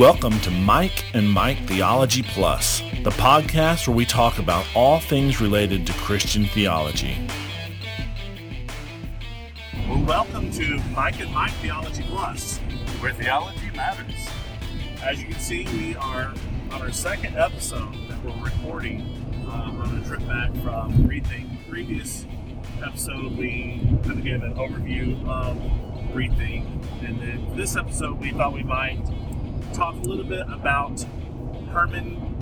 Welcome to Mike and Mike Theology Plus, the podcast where we talk about all things related to Christian theology. Well, welcome to Mike and Mike Theology Plus, where theology matters. As you can see, we are on our second episode that we're recording um, on a trip back from Rethink. Previous episode, we kind of gave an overview of Rethink, and then this episode, we thought we might talk a little bit about Herman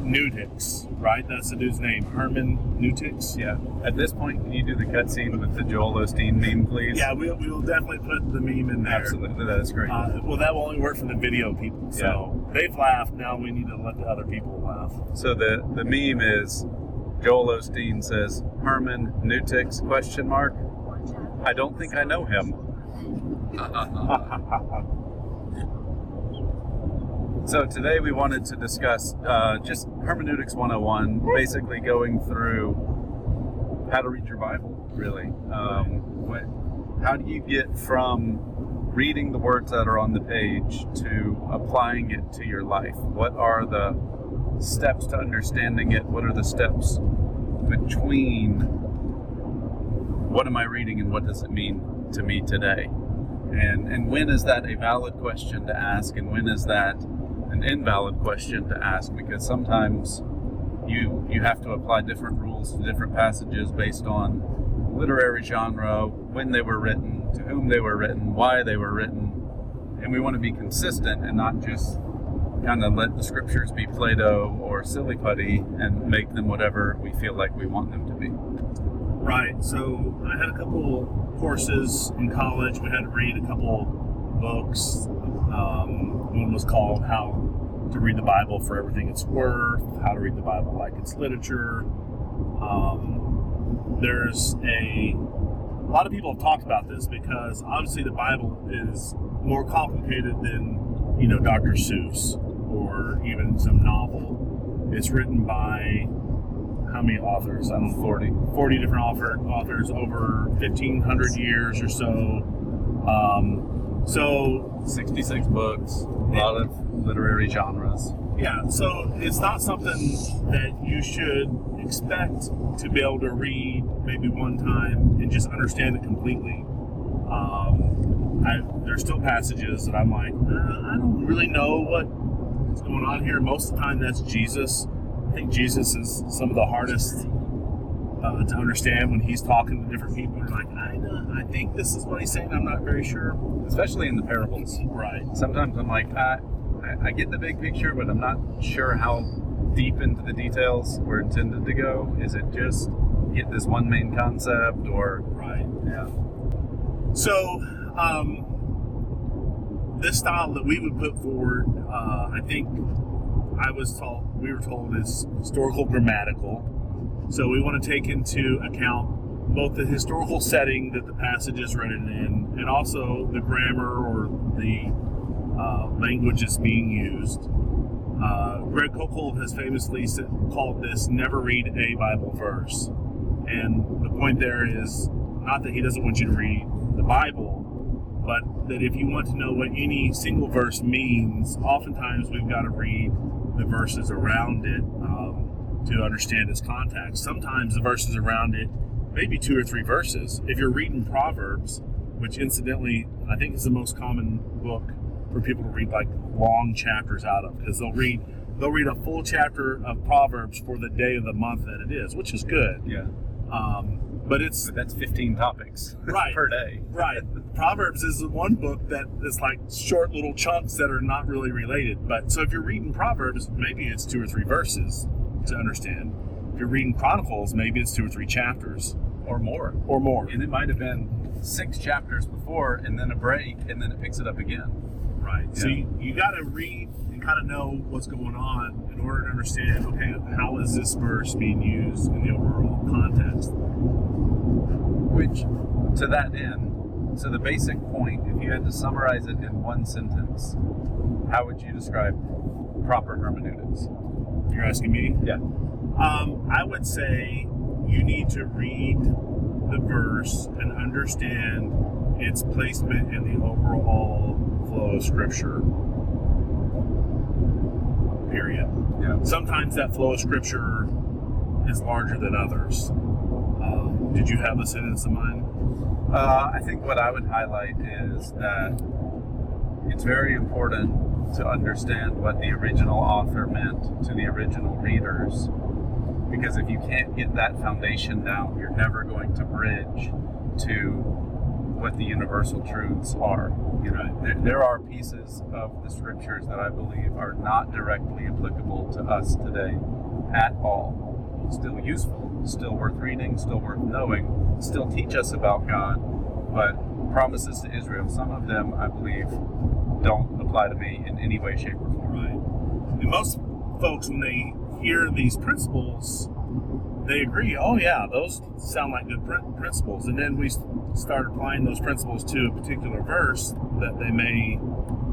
Nutix, right? That's the dude's name, Herman Nutix. Yeah. At this point, can you do the cutscene with the Joel Osteen meme, please? Yeah, we, we will definitely put the meme in there. Absolutely, that is great. Uh, well, that will only work for the video people. So yeah. they've laughed. Now we need to let the other people laugh. So the the meme is Joel Osteen says Herman Nutix question mark. I don't think I know him. So today we wanted to discuss uh, just hermeneutics 101, basically going through how to read your Bible, really. Um, what, how do you get from reading the words that are on the page to applying it to your life? What are the steps to understanding it? What are the steps between what am I reading and what does it mean to me today? And, and when is that a valid question to ask and when is that an invalid question to ask because sometimes you you have to apply different rules to different passages based on literary genre, when they were written, to whom they were written, why they were written, and we want to be consistent and not just kind of let the scriptures be Play-Doh or silly putty and make them whatever we feel like we want them to be. Right. So I had a couple courses in college. We had to read a couple books. Um, one was called How to Read the Bible for Everything It's Worth, How to Read the Bible Like It's Literature. Um, there's a, a lot of people have talked about this because obviously the Bible is more complicated than, you know, Dr. Seuss or even some novel. It's written by how many authors? I don't know, 40, 40 different author, authors over 1,500 years or so. Um, so 66 books, a lot of literary genres. Yeah, so it's not something that you should expect to be able to read maybe one time and just understand it completely. Um, I, there's still passages that I'm like, uh, I don't really know what's going on here. Most of the time, that's Jesus. I think Jesus is some of the hardest uh, to understand when he's talking to different people. You're like, I, I think this is what he's saying. I'm not very sure. Especially in the parables. Right. Sometimes I'm like, I, I get the big picture, but I'm not sure how deep into the details we're intended to go. Is it just get this one main concept or. Right. Yeah. So, um, this style that we would put forward, uh, I think I was told, we were told is historical grammatical so we want to take into account both the historical setting that the passage is written in and also the grammar or the uh, language being used. Uh, Greg Koukl has famously called this never read a Bible verse. And the point there is not that he doesn't want you to read the Bible, but that if you want to know what any single verse means, oftentimes we've got to read the verses around it. Um, to understand its context. Sometimes the verses around it, maybe two or three verses. If you're reading Proverbs, which incidentally I think is the most common book for people to read like long chapters out of, because they'll read they'll read a full chapter of Proverbs for the day of the month that it is, which is good. Yeah. Um, but it's but that's 15 topics right per day. right. Proverbs is the one book that is like short little chunks that are not really related. But so if you're reading Proverbs, maybe it's two or three verses to understand. If you're reading Chronicles, maybe it's two or three chapters or more. Or more. And it might have been six chapters before and then a break and then it picks it up again. Right. Yeah. So you, you got to read and kind of know what's going on in order to understand okay, how is this verse being used in the overall context? Which, to that end, so the basic point, if you had to summarize it in one sentence, how would you describe proper hermeneutics? You're asking me? Yeah. Um, I would say you need to read the verse and understand its placement in the overall flow of Scripture. period. Yeah. Sometimes that flow of scripture is larger than others. Um, did you have a sentence in mind? Uh, I think what I would highlight is that it's very important to understand what the original author meant to the original readers. Because if you can't get that foundation down, you're never going to bridge to what the universal truths are. You know, there, there are pieces of the scriptures that I believe are not directly applicable to us today at all. Still useful, still worth reading, still worth knowing, still teach us about God, but promises to Israel, some of them I believe don't apply to me in any way, shape, or form. Right. And most folks, when they hear these principles, they agree, oh, yeah, those sound like good prin- principles. And then we start applying those principles to a particular verse that they may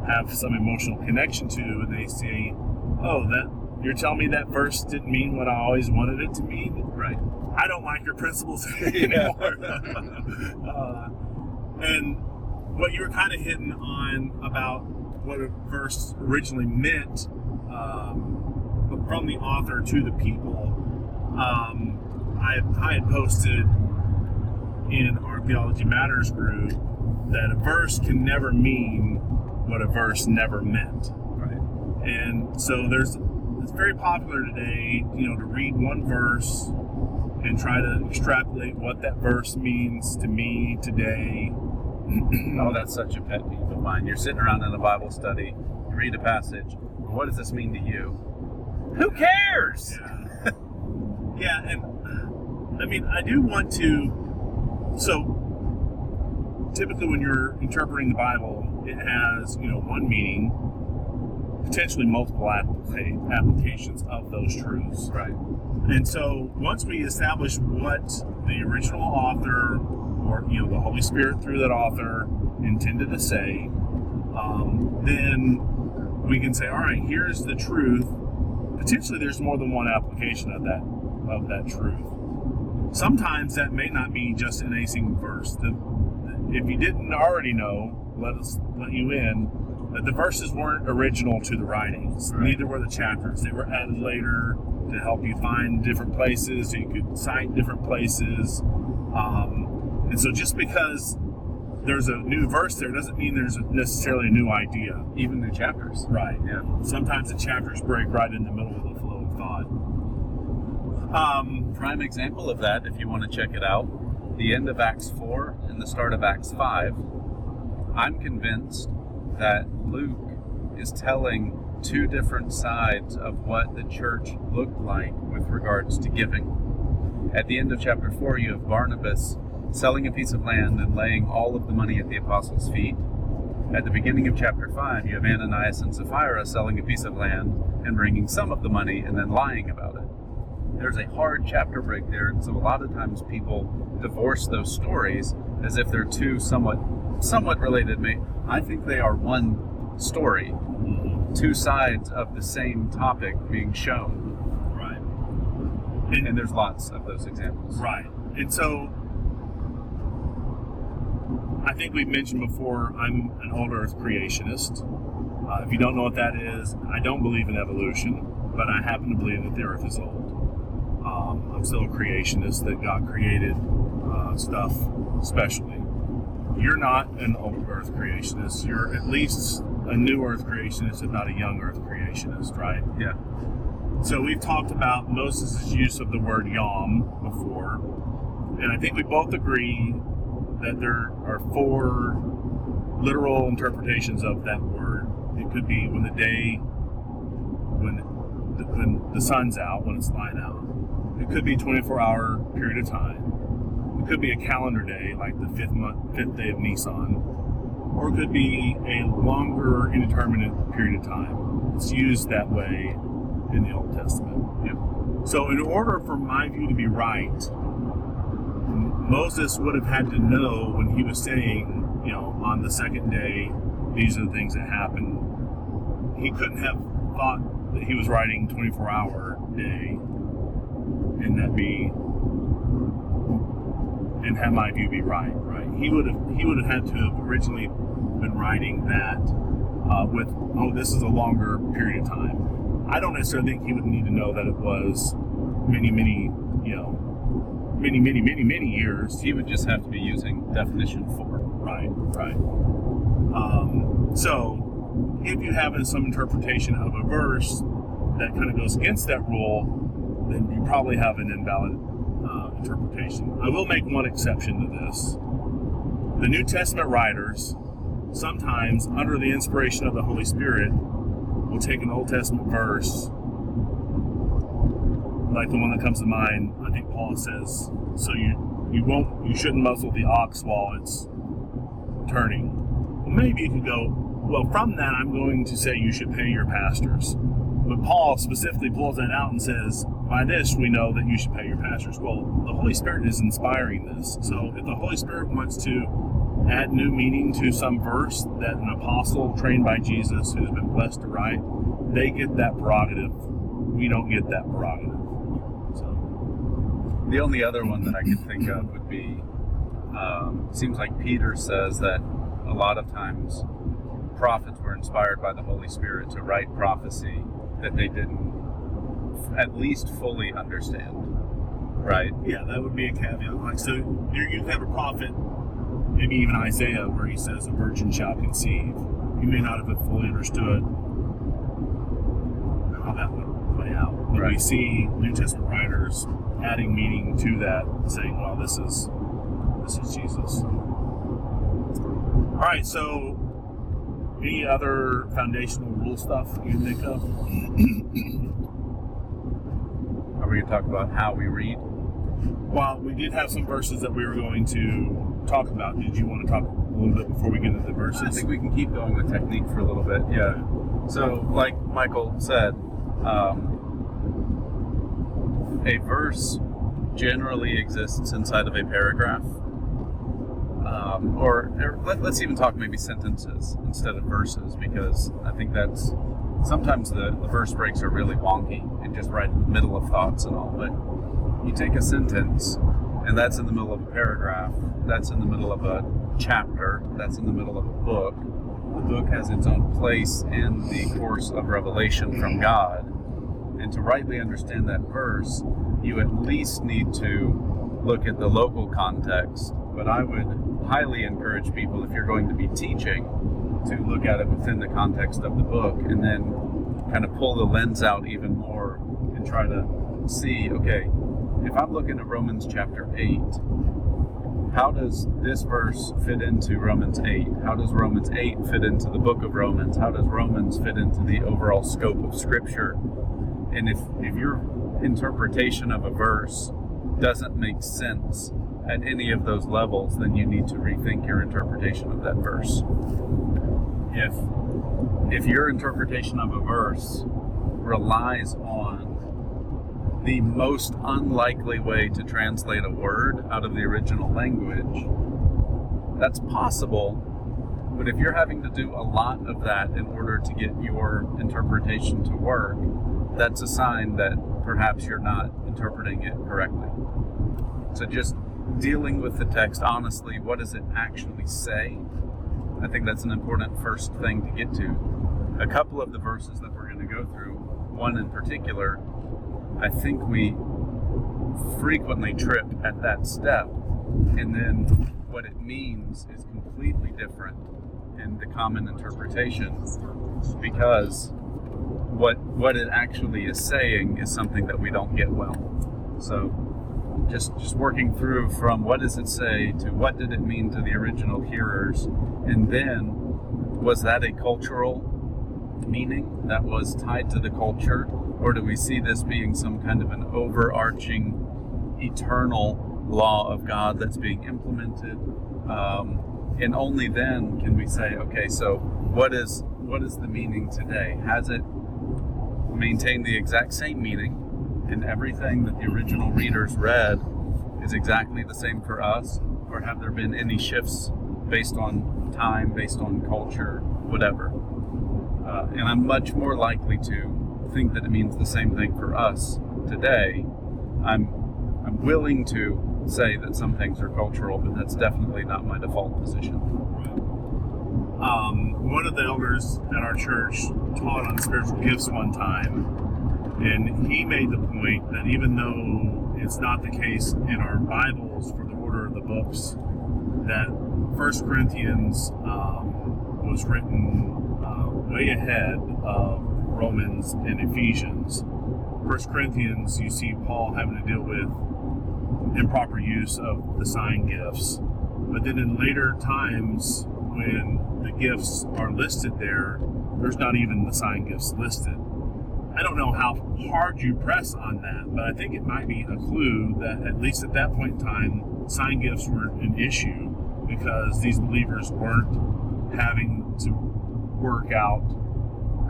have some emotional connection to, and they say, oh, that you're telling me that verse didn't mean what I always wanted it to mean? Right. I don't like your principles anymore. uh, and what you were kind of hitting on about what a verse originally meant um, from the author to the people, um, I, I had posted in our Theology Matters group that a verse can never mean what a verse never meant. Right. And so there's it's very popular today, you know, to read one verse and try to extrapolate what that verse means to me today. Oh, that's such a pet peeve of mine. You're sitting around in a Bible study, you read a passage. What does this mean to you? Who cares? Yeah. yeah, and I mean, I do want to. So, typically, when you're interpreting the Bible, it has, you know, one meaning, potentially multiple applica- applications of those truths. Right. And so once we establish what the original author, or you know, the Holy Spirit through that author intended to say, um, then we can say, all right, here's the truth. Potentially, there's more than one application of that of that truth. Sometimes that may not be just in a single verse. The, if you didn't already know, let us let you in that the verses weren't original to the writings. Right. Neither were the chapters. They were added later to help you find different places. So you could cite different places. Um, and so just because there's a new verse there doesn't mean there's necessarily a new idea. Even new chapters. Right. Yeah. Sometimes the chapters break right in the middle of the flow of thought. Um, Prime example of that, if you want to check it out, the end of Acts 4 and the start of Acts 5. I'm convinced that Luke is telling two different sides of what the church looked like with regards to giving. At the end of chapter 4, you have Barnabas selling a piece of land and laying all of the money at the apostles' feet. At the beginning of chapter 5, you have Ananias and Sapphira selling a piece of land and bringing some of the money and then lying about it. There's a hard chapter break there, and so a lot of times people divorce those stories as if they're two somewhat somewhat related. I think they are one story, two sides of the same topic being shown, right. and there's lots of those examples. Right. And so I think we've mentioned before I'm an old earth creationist. Uh, if you don't know what that is, I don't believe in evolution, but I happen to believe that the earth is old. Um, I'm still a creationist that God created uh, stuff specially. You're not an old earth creationist. You're at least a new earth creationist, if not a young earth creationist, right? Yeah. So we've talked about Moses' use of the word yom before, and I think we both agree that there are four literal interpretations of that word. It could be when the day, when the, when the sun's out, when it's light out. It could be 24-hour period of time. It could be a calendar day, like the fifth month, fifth day of Nisan, or it could be a longer, indeterminate period of time. It's used that way in the Old Testament. So, in order for my view to be right, Moses would have had to know when he was saying, you know, on the second day, these are the things that happened. He couldn't have thought that he was writing 24 hour day and that be and have my view be right, right? He would have he would have had to have originally been writing that uh, with oh this is a longer period of time. I don't necessarily think he would need to know that it was many, many, you know, many, many, many, many years. He would just have to be using definition four. Right, right. Um, so, if you have some interpretation of a verse that kind of goes against that rule, then you probably have an invalid uh, interpretation. I will make one exception to this. The New Testament writers, sometimes under the inspiration of the Holy Spirit, will take an Old Testament verse, like the one that comes to mind. I think Paul says, "So you you won't you shouldn't muzzle the ox while it's turning." Well, maybe you could go. Well, from that, I'm going to say you should pay your pastors. But Paul specifically pulls that out and says, by this we know that you should pay your pastors. Well, the Holy Spirit is inspiring this. So if the Holy Spirit wants to add new meaning to some verse that an apostle trained by Jesus who's been blessed to write, they get that prerogative. We don't get that prerogative. The only other one that I could think of would be um, seems like Peter says that a lot of times prophets were inspired by the Holy Spirit to write prophecy that they didn't at least fully understand. Right? Yeah, that would be a caveat. Like, so you you have a prophet, maybe even Isaiah, where he says, "A virgin shall conceive." You may not have fully understood how that would play out, but right. we see New Testament writers adding meaning to that, saying, "Well, this is this is Jesus." All right, so any other foundational rule stuff you can think of? Are we going to talk about how we read? Well, we did have some verses that we were going to talk about. Did you want to talk a little bit before we get into the verses? I think we can keep going with technique for a little bit. Yeah. So, like Michael said, um, a verse generally exists inside of a paragraph um, or, or let, us even talk maybe sentences instead of verses because I think that's sometimes the, the verse breaks are really wonky and just right in the middle of thoughts and all. But you take a sentence and that's in the middle of a paragraph, that's in the middle of a chapter, that's in the middle of a book. The book has its own place in the course of revelation from God. And to rightly understand that verse, you at least need to look at the local context. But I would highly encourage people, if you're going to be teaching, to look at it within the context of the book and then kind of pull the lens out even more and try to see okay, if I'm looking at Romans chapter 8, how does this verse fit into Romans 8? How does Romans 8 fit into the book of Romans? How does Romans fit into the overall scope of Scripture? And if, if your interpretation of a verse doesn't make sense at any of those levels, then you need to rethink your interpretation of that verse. If if your interpretation of a verse relies on the most unlikely way to translate a word out of the original language, that's possible. But if you're having to do a lot of that in order to get your interpretation to work, that's a sign that perhaps you're not interpreting it correctly. So just dealing with the text honestly, what does it actually say? I think that's an important first thing to get to. A couple of the verses that we're going to go through, one in particular, I think we frequently trip at that step, and then what it means is completely different in the common interpretation because what what it actually is saying is something that we don't get well. So just just working through from what does it say to what did it mean to the original hearers, and then was that a cultural meaning that was tied to the culture, or do we see this being some kind of an overarching, eternal law of God that's being implemented? Um, and only then can we say, okay, so what is what is the meaning today? Has it maintained the exact same meaning? and everything that the original readers read is exactly the same for us, or have there been any shifts based on time, based on culture, whatever? Uh, and I'm much more likely to think that it means the same thing for us today. I'm I'm willing to say that some things are cultural, but that's definitely not my default position. Um, one of the elders at our church taught on spiritual gifts one time, and he made the point that even though it's not the case in our Bibles for the order of the books, that First Corinthians um, was written uh, way ahead of Romans and Ephesians. First Corinthians, you see Paul having to deal with improper use of the sign gifts. But then in later times, when the gifts are listed there, there's not even the sign gifts listed. I don't know how hard you press on that, but I think it might be a clue that at least at that point in time, sign gifts weren't an issue because these believers weren't having to work out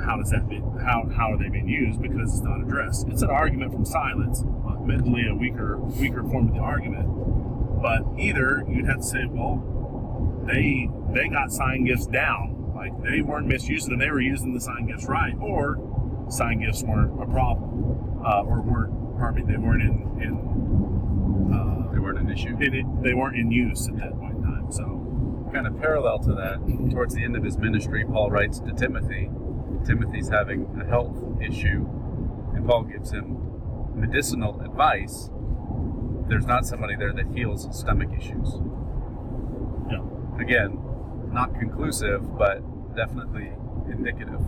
how does that be, how how are they being used because it's not addressed. It's an argument from silence, uh, admittedly a weaker weaker form of the argument. But either you'd have to say, well, they they got sign gifts down, like they weren't misusing them, they were using the sign gifts right, or sign gifts weren't a problem, uh, or weren't pardon me, they weren't in in uh, They weren't an issue. in it, they weren't in use at that point in time. So kind of parallel to that, towards the end of his ministry, Paul writes to Timothy. Timothy's having a health issue, and Paul gives him medicinal advice. There's not somebody there that heals stomach issues. Again, not conclusive, but definitely indicative.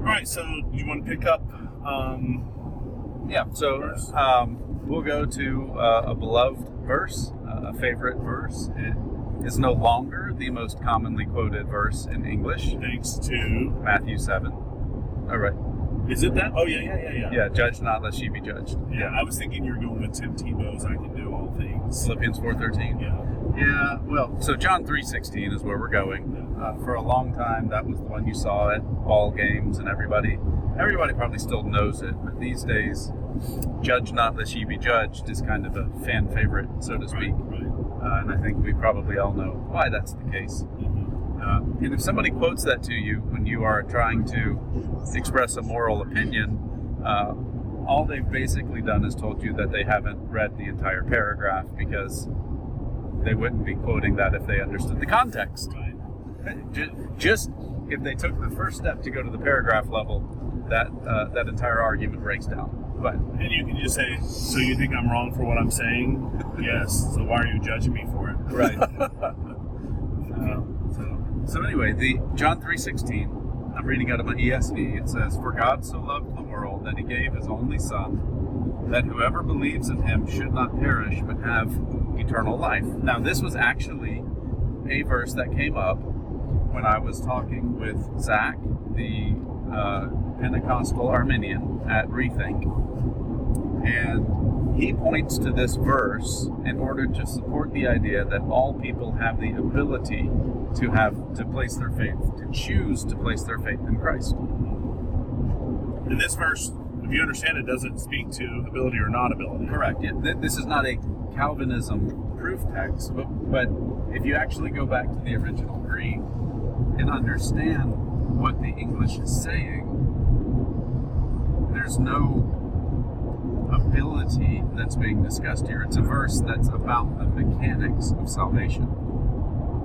All right, so do you want to pick up? Um, Yeah, so um, we'll go to uh, a beloved verse, uh, a favorite verse. It is no longer the most commonly quoted verse in English, thanks to Matthew 7. All right. Is it that? Oh yeah, yeah, yeah, yeah. Yeah, judge not lest ye be judged. Yeah, I was thinking you were going with Tim Tebow's "I Can Do All Things." Philippians 4.13. Yeah, Yeah, well, so John 3.16 is where we're going. Uh, for a long time, that was the one you saw at ball games, and everybody everybody probably still knows it. But these days, judge not lest ye be judged is kind of a fan favorite, so to speak. right, right. Uh, and I think we probably all know why that's the case. Mhm. Uh, and if somebody quotes that to you when you are trying to express a moral opinion, uh, all they've basically done is told you that they haven't read the entire paragraph because they wouldn't be quoting that if they understood the context. Right. Just if they took the first step to go to the paragraph level, that uh, that entire argument breaks down. But And you can just say, "So you think I'm wrong for what I'm saying?" yes. So why are you judging me for it? Right. Um, so anyway, the John three sixteen. I'm reading out of my ESV. It says, "For God so loved the world that He gave His only Son, that whoever believes in Him should not perish but have eternal life." Now, this was actually a verse that came up when I was talking with Zach, the uh, Pentecostal Arminian at Rethink, and he points to this verse in order to support the idea that all people have the ability to have to place their faith, to choose to place their faith in Christ. in this verse, if you understand it, doesn't speak to ability or not ability. Correct. Yeah, th- this is not a Calvinism proof text, but but if you actually go back to the original Greek and understand what the English is saying, there's no ability that's being discussed here. It's a verse that's about the mechanics of salvation.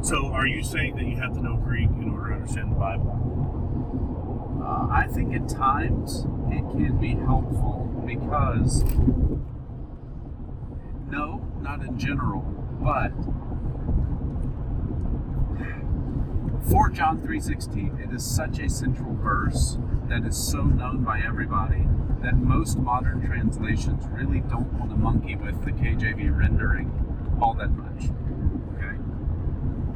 So, are you saying that you have to know Greek in order to understand the Bible? Uh, I think at times it can be helpful because, no, not in general, but for John 3.16, it is such a central verse that is so known by everybody that most modern translations really don't want to monkey with the KJV rendering all that much. Okay?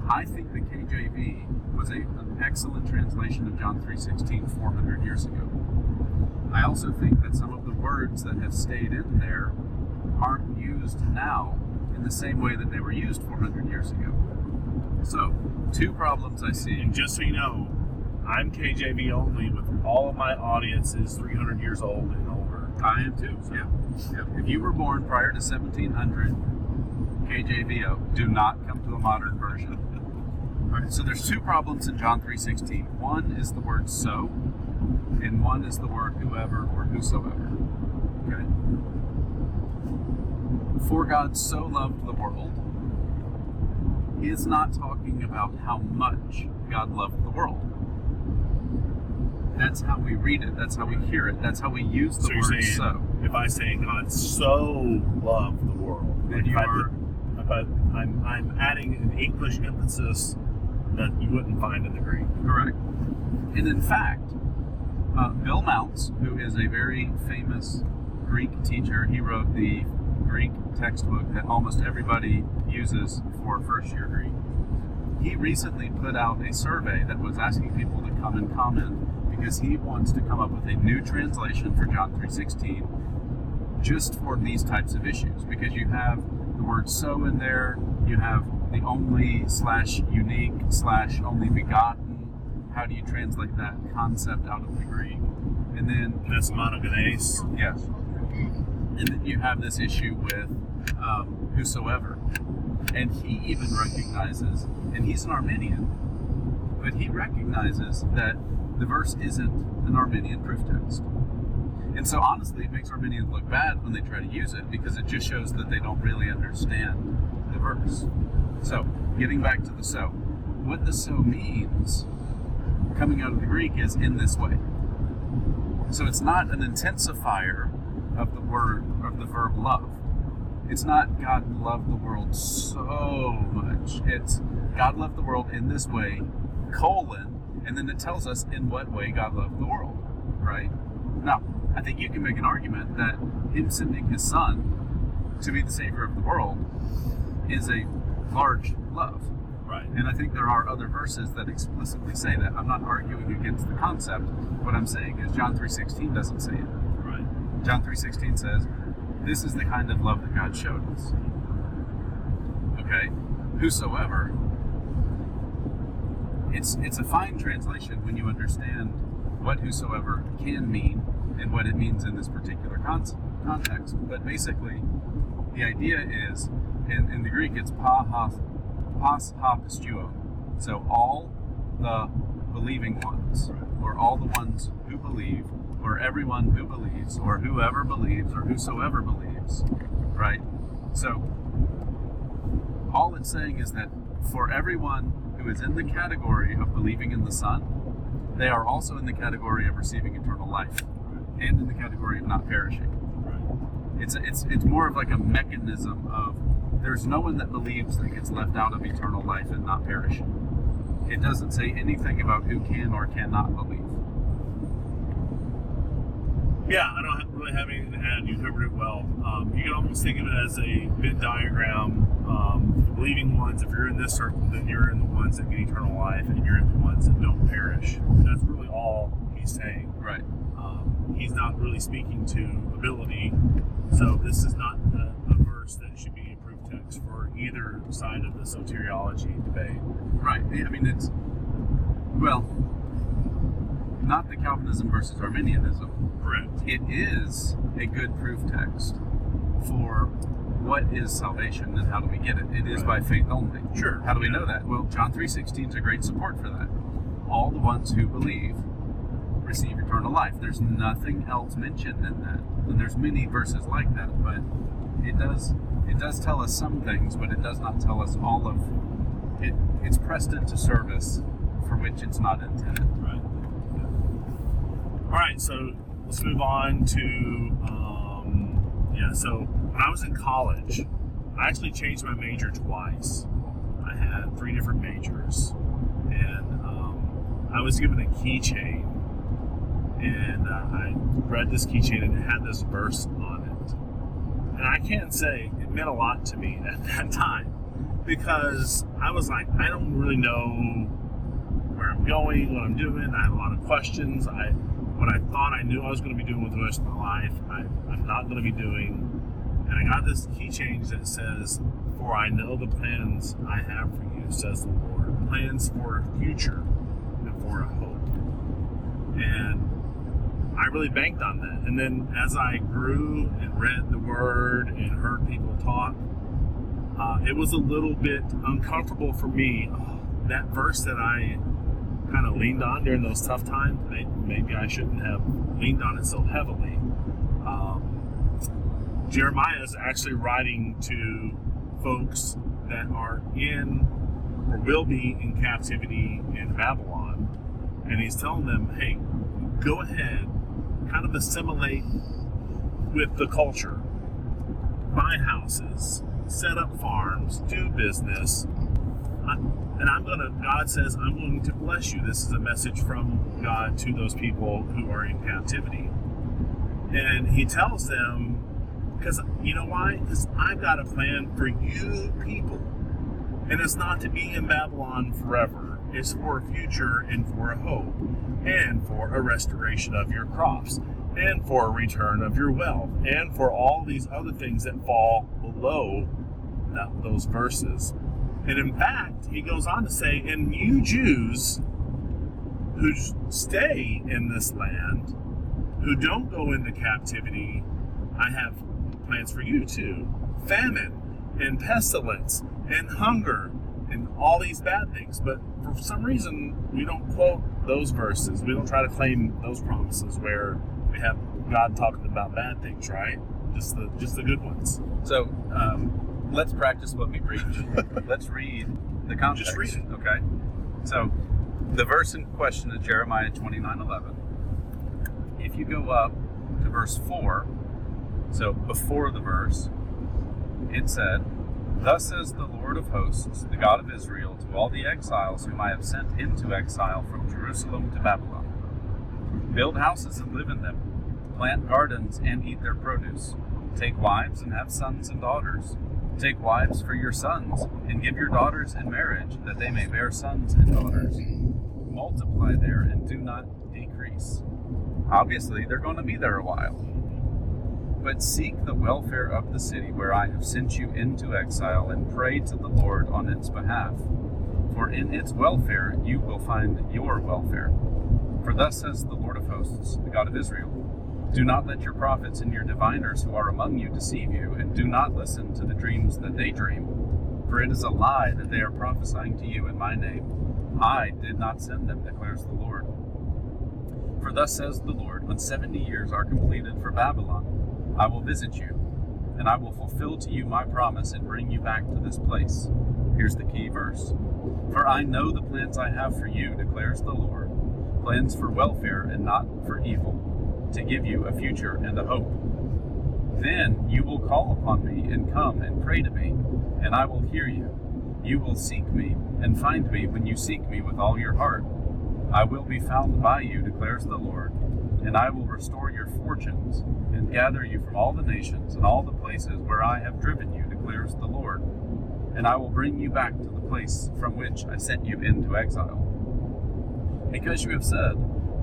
I think the KJV was a, an excellent translation of John 3.16 400 years ago. I also think that some of the words that have stayed in there aren't used now in the same way that they were used 400 years ago. So, two problems I see. And just so you know, I'm KJV only with all of my audience is 300 years old and older. I am too. Yeah. yeah. If you were born prior to 1700, KJVO, do not come to a modern version. All right, so there's two problems in John 3:16. One is the word "so," and one is the word "whoever" or "whosoever." Okay. For God so loved the world He is not talking about how much God loved the world. That's how we read it. That's how we hear it. That's how we use the So word saying so. if I say God so loved the world, Then if you are- but I'm I'm adding an English emphasis that you wouldn't find in the Greek. Correct. And in fact, uh, Bill Mounce, who is a very famous Greek teacher, he wrote the Greek textbook that almost everybody uses for first year Greek. He recently put out a survey that was asking people to come and comment because he wants to come up with a new translation for John 3:16 just for these types of issues because you have the word so in there, you have the only slash unique slash only begotten. How do you translate that concept out of the Greek? And then, that's monogenes. yes, and then you have this issue with um, whosoever. And he even recognizes, and he's an Arminian, but he recognizes that the verse isn't an Arminian proof text. And so, honestly, it makes Arminians look bad when they try to use it because it just shows that they don't really understand the verse. So, getting back to the so, what the so means coming out of the Greek is in this way. So, it's not an intensifier of the word, of the verb love. It's not God loved the world so much. It's God loved the world in this way, colon, and then it tells us in what way God loved the world, right? Now, I think you can make an argument that Him sending His Son to be the Savior of the world is a large love. Right. And I think there are other verses that explicitly say that. I'm not arguing against the concept. What I'm saying is John 3:16 doesn't say it. Right. John 3:16 says, "This is the kind of love that God showed us." Okay? Whosoever it's it's a fine translation when you understand what whosoever can mean and what it means in this particular con- context. But basically, the idea is in, in the Greek it's pa ha pas ha pistuo. So all the believing ones, or all the ones who believe, or everyone who believes, or whoever believes, or whosoever believes, right? So all it's saying is that for everyone who is in the category of believing in the Son, they are also in the category of receiving eternal life, and in the category of not perishing. Right. It's it's it's more of like a mechanism of there's no one that believes that gets left out of eternal life and not perish. It doesn't say anything about who can or cannot believe. Yeah, I don't have, really have anything to add. You covered it well. Um, you can almost think of it as a Venn diagram. Believing ones, if you're in this circle, then you're in the ones that get eternal life, and you're in the ones that don't perish. That's really all he's saying. Right. Um, he's not really speaking to ability, so this is not a, a verse that should be a proof text for either side of the soteriology debate. Right. I mean it's well not the Calvinism versus Arminianism. Correct. It is a good proof text for what is salvation and how do we get it. It is by faith only. Sure. How do we know that? Well, John 3:16 is a great support for that. All the ones who believe receive eternal life. There's nothing else mentioned in that. And there's many verses like that, but it does it does tell us some things, but it does not tell us all of it. It's pressed into service for which it's not intended. Right. All right, so let's move on to um, yeah. So when I was in college, I actually changed my major twice. I had three different majors, and um, I was given a keychain, and uh, I read this keychain, and it had this verse on it, and I can't say it meant a lot to me at that time because I was like, I don't really know where I'm going, what I'm doing. I have a lot of questions. I what I thought I knew I was going to be doing with the rest of my life, I, I'm not going to be doing. And I got this key change that says, "For I know the plans I have for you," says the Lord. Plans for a future and for a hope. And I really banked on that. And then as I grew and read the Word and heard people talk, uh, it was a little bit uncomfortable for me. That verse that I kind of leaned on during those tough times, maybe I shouldn't have leaned on it so heavily. Jeremiah is actually writing to folks that are in or will be in captivity in Babylon. And he's telling them, hey, go ahead, kind of assimilate with the culture, buy houses, set up farms, do business. And I'm going to, God says, I'm going to bless you. This is a message from God to those people who are in captivity. And he tells them, because you know why? Because I've got a plan for you people. And it's not to be in Babylon forever, it's for a future and for a hope, and for a restoration of your crops, and for a return of your wealth, and for all these other things that fall below that, those verses. And in fact, he goes on to say, and you Jews who stay in this land, who don't go into captivity, I have plans for you too. Famine and pestilence and hunger and all these bad things. But for some reason, we don't quote those verses. We don't try to claim those promises where we have God talking about bad things, right? Just the just the good ones. So um, let's practice what we preach. let's read the context. Just read it. Okay. So the verse in question is Jeremiah twenty nine eleven. If you go up to verse four, so before the verse, it said, Thus says the Lord of hosts, the God of Israel, to all the exiles whom I have sent into exile from Jerusalem to Babylon Build houses and live in them, plant gardens and eat their produce, take wives and have sons and daughters. Take wives for your sons, and give your daughters in marriage, that they may bear sons and daughters. Multiply there and do not decrease. Obviously, they're going to be there a while but seek the welfare of the city where I have sent you into exile, and pray to the Lord on its behalf. For in its welfare you will find your welfare. For thus says the Lord of hosts, the God of Israel Do not let your prophets and your diviners who are among you deceive you, and do not listen to the dreams that they dream. For it is a lie that they are prophesying to you in my name. I did not send them, declares the Lord. For thus says the Lord, when seventy years are completed for Babylon, I will visit you, and I will fulfill to you my promise and bring you back to this place. Here's the key verse For I know the plans I have for you, declares the Lord plans for welfare and not for evil, to give you a future and a hope. Then you will call upon me and come and pray to me, and I will hear you. You will seek me and find me when you seek me with all your heart. I will be found by you, declares the Lord and I will restore your fortunes, and gather you from all the nations and all the places where I have driven you, declares the Lord. And I will bring you back to the place from which I sent you into exile. Because you have said,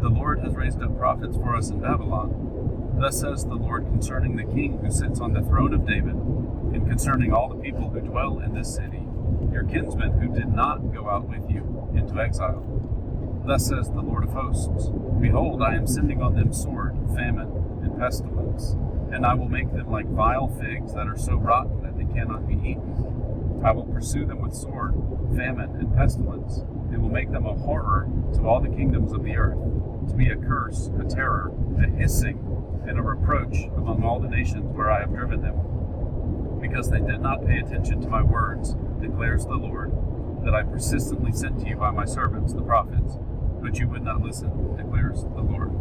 The Lord has raised up prophets for us in Babylon, thus says the Lord concerning the king who sits on the throne of David, and concerning all the people who dwell in this city, your kinsmen who did not go out with you into exile. Thus says the Lord of hosts Behold, I am sending on them sword, famine, and pestilence, and I will make them like vile figs that are so rotten that they cannot be eaten. I will pursue them with sword, famine, and pestilence, and will make them a horror to all the kingdoms of the earth, to be a curse, a terror, a hissing, and a reproach among all the nations where I have driven them. Because they did not pay attention to my words, declares the Lord, that I persistently sent to you by my servants, the prophets but you would not listen, declares the Lord.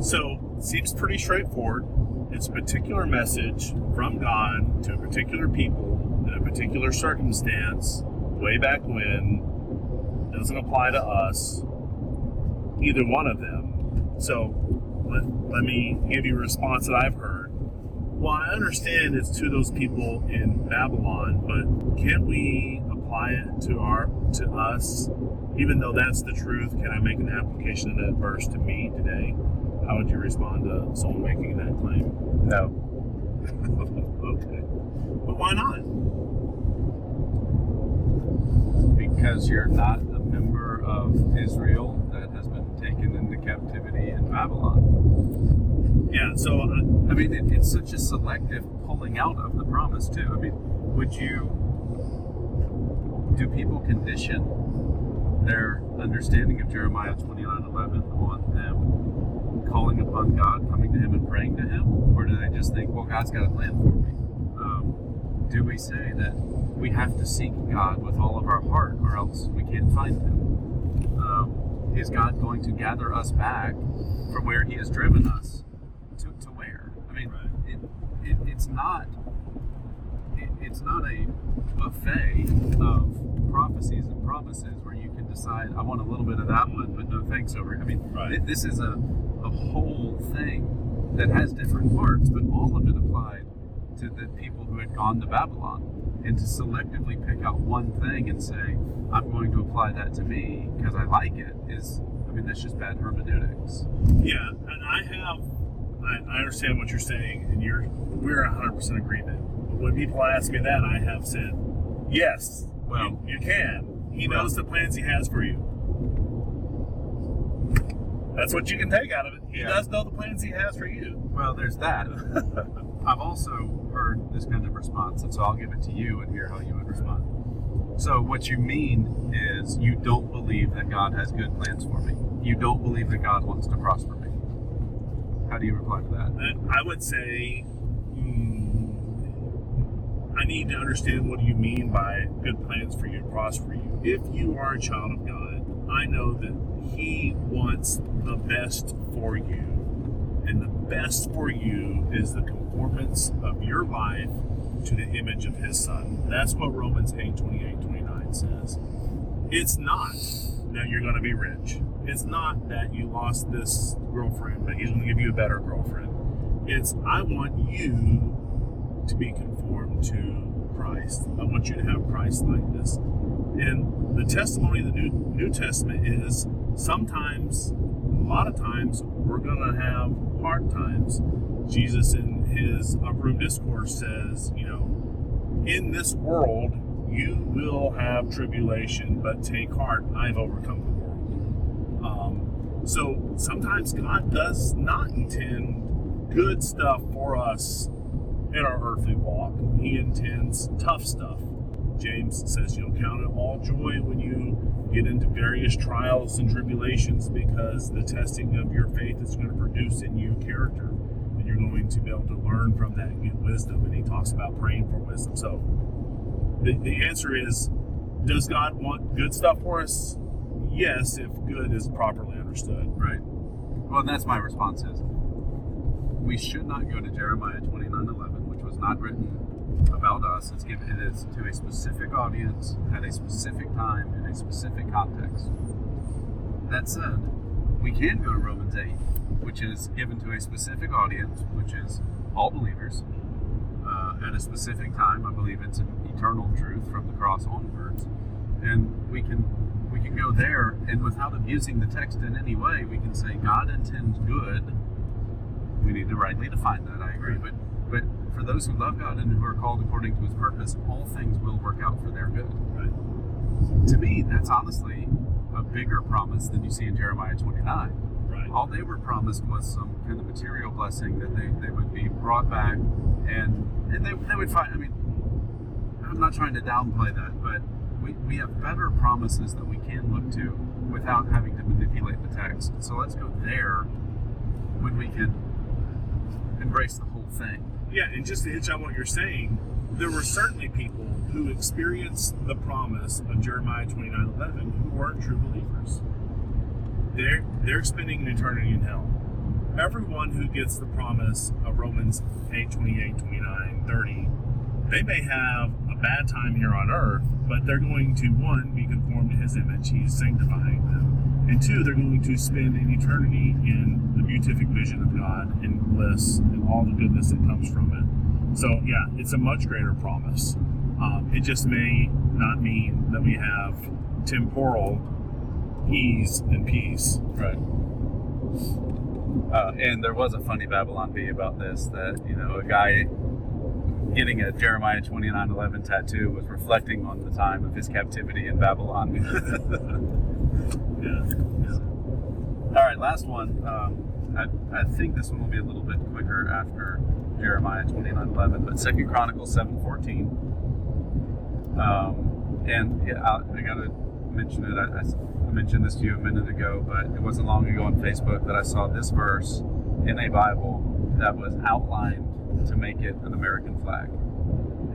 So, it seems pretty straightforward. It's a particular message from God to a particular people in a particular circumstance, way back when. Doesn't apply to us, either one of them. So, let, let me give you a response that I've heard. Well, I understand it's to those people in Babylon, but can't we apply it to our to us, even though that's the truth, can I make an application of that verse to me today? How would you respond to someone making that claim? No. okay. But why not? Because you're not a member of Israel that has been taken into captivity in Babylon. Yeah, so I, I mean, it, it's such a selective pulling out of the promise, too. I mean, would you do people condition their understanding of Jeremiah 29 11 on them calling upon God, coming to Him and praying to Him? Or do they just think, well, God's got a plan for me? Um, do we say that we have to seek God with all of our heart or else we can't find Him? Um, is God going to gather us back from where He has driven us to, to where? I mean, Right. it, it, it's not it's not a buffet of prophecies and promises where you can decide I want a little bit of that one, but no thanks over. I mean, Right. thi- this is a, a whole thing that has different parts, but all of it applied to the people who had gone to Babylon. And to selectively pick out one thing and say, I'm going to apply that to me because I like it is, I mean, that's just bad hermeneutics. Yeah, and I have, I, I understand what you're saying, and you're, we're 100% agreement. When people ask me that, I have said, yes, Well- you, you can. He Well- knows the plans he has for you. That's what you can take out of it. He Yeah. does know the plans he has for you. Well, there's that. I've also heard this kind of response, and so I'll give it to you and hear how you would respond. So, what you mean is you don't believe that God has good plans for me. You don't believe that God wants to prosper me. How do you reply to that? Uh, I would say, I need to understand what you mean by good plans for you to prosper you. If you are a child of God, I know that He wants the best for you. And the best for you is the conformance of your life to the image of His Son. That's what Romans 8 28 29 says. It's not that you're going to be rich. It's not that you lost this girlfriend, but he's going to give you a better girlfriend. It's, I want you to be conformed to Christ. I want you to have Christ likeness. And the testimony of the New, New Testament is sometimes, a lot of times, we're going to have hard times. Jesus, in his upper room discourse, says, you know, in this world you will have tribulation, but take heart, I've overcome the world. Um, so sometimes God does not intend good stuff for us in our earthly walk. He intends tough stuff. James says, You'll count it all joy when you get into various trials and tribulations because the testing of your faith is going to produce in you character. And you're going to be able to learn from that and get wisdom. And he talks about praying for wisdom. So the, the answer is does God want good stuff for us? Yes, if good is properly understood. Right. Well, that's my response is we should not go to Jeremiah 29 11, not written about us. It's given it is to a specific audience at a specific time in a specific context. That said, we can go to Romans 8, which is given to a specific audience, which is all believers, uh, at a specific time. I believe it's an eternal truth from the cross onwards, and we can we can go there, and without abusing the text in any way, we can say God intends good. We need to rightly define that. I agree, but for those who love God and who are called according to His purpose, all things will work out for their good. Right. To me, that's honestly a bigger promise than you see in Jeremiah 29 Right. all they were promised was some kind of material blessing that they, they would be brought back and and they, they would find i mean i'm not trying to downplay that but we, we have better promises that we can look to without having to manipulate the text so let's go there when we can embrace the whole thing Yeah, and just to hitch on what you're saying, there were certainly people who experienced the promise of Jeremiah 29 11 who weren't true believers. They're, they're spending an eternity in hell. Everyone who gets the promise of Romans 8 28, 29, 30, they may have a bad time here on earth, but they're going to, one, be conformed to his image. He's sanctifying them. And two, they're going to spend an eternity in the beatific vision of God and bliss and all the goodness that comes from it. So, yeah, it's a much greater promise. Um, it just may not mean that we have temporal ease and peace. Right. Uh, and there was a funny Babylon Bee about this that, you know, a guy getting a Jeremiah 29 11 tattoo was reflecting on the time of his captivity in Babylon. Yeah. All right, last one. Um, I, I think this one will be a little bit quicker after Jeremiah 29 11, but Second Chronicles 7 14. Um, and yeah, I, I got to mention it. I, I mentioned this to you a minute ago, but it wasn't long ago on Facebook that I saw this verse in a Bible that was outlined to make it an American flag.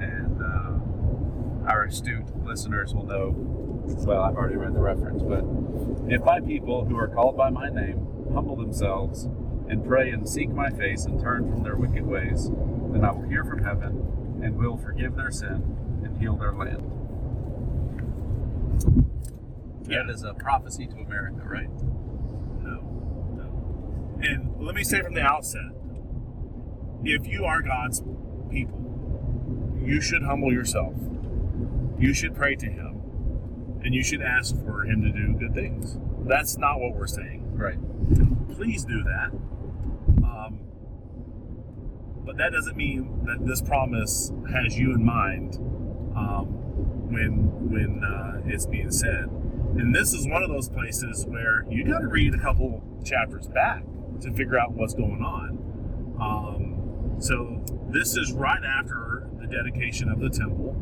And uh, our astute listeners will know. Well, I've already read the reference, but if my people who are called by my name humble themselves and pray and seek my face and turn from their wicked ways, then I will hear from heaven and will forgive their sin and heal their land. Yeah. That is a prophecy to America, right? No, no. And let me say from the outset if you are God's people, you should humble yourself. You should pray to Him. And you should ask for Him to do good things. That's not what we're saying. Right. Please do that. Um, but that doesn't mean that this promise has you in mind um, when when uh, it's being said. And this is one of those places where you got to read a couple chapters back to figure out what's going on. Um, so this is right after the dedication of the temple,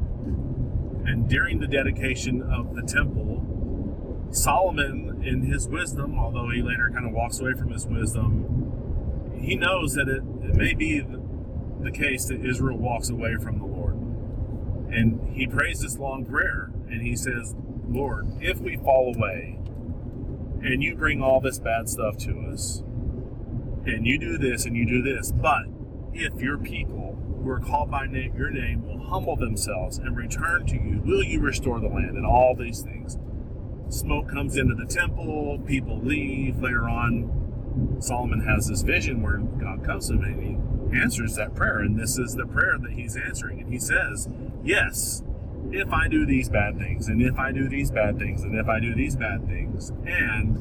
and during the dedication of the temple, Solomon, in his wisdom, although he later kind of walks away from his wisdom, he knows that it, it may be the, the case that Israel walks away from the Lord. And he prays this long prayer, and he says, Lord, if we fall away, and you bring all this bad stuff to us, and you do this and you do this, but if your people who are called by name, your name will humble themselves and return to you, will you restore the land and all these things? Smoke comes into the temple, people leave. Later on, Solomon has this vision where God comes to him and he answers that prayer. And this is the prayer that he's answering. And he says, Yes, if I do these bad things, and if I do these bad things, and if I do these bad things, and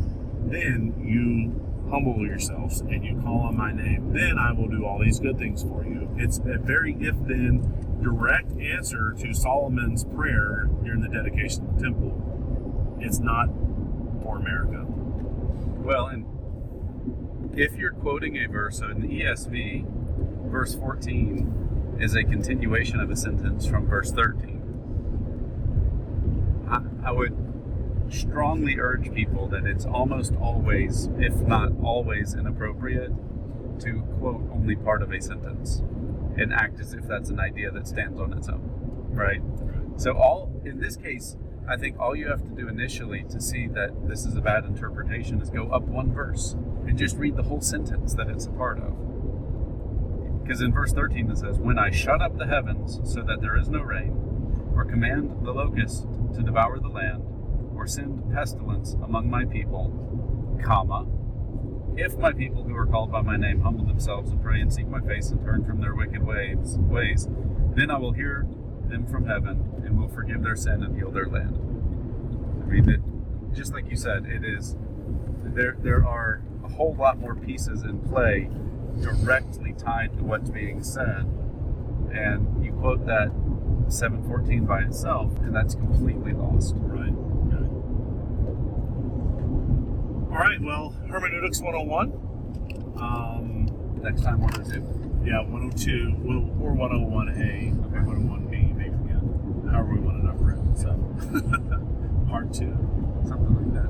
then you humble yourselves and you call on my name, then I will do all these good things for you. It's a very if then direct answer to Solomon's prayer during the dedication of the temple. It's not for America. Well, and if you're quoting a verse, so in the ESV, verse 14 is a continuation of a sentence from verse 13. I, I would strongly urge people that it's almost always, if not always, inappropriate to quote only part of a sentence and act as if that's an idea that stands on its own, right? So, all in this case, I think all you have to do initially to see that this is a bad interpretation is go up one verse and just read the whole sentence that it's a part of. Because in verse 13 it says, When I shut up the heavens so that there is no rain, or command the locust to devour the land, send pestilence among my people, comma, if my people who are called by my name humble themselves and pray and seek my face and turn from their wicked ways, ways, then I will hear them from heaven and will forgive their sin and heal their land. I mean, it, just like you said, it is there. There are a whole lot more pieces in play directly tied to what's being said, and you quote that 714 by itself, and that's completely lost. Right. All right. Well, hermeneutics 101. Um, Next time, 102. yeah, 102 well, or 101A, or 101B, maybe. Yeah, however we want to number it. So, part two. Something like that.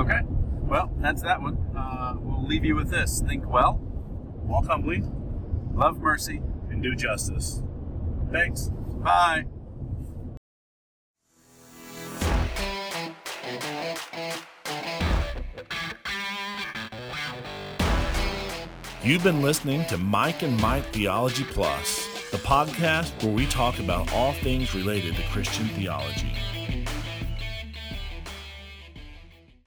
Okay. Well, that's that one. Uh, we'll leave you with this. Think well, Walk humbly love mercy. and do justice. Thanks. Bye. You've been listening to Mike and Mike Theology Plus, the podcast where we talk about all things related to Christian theology.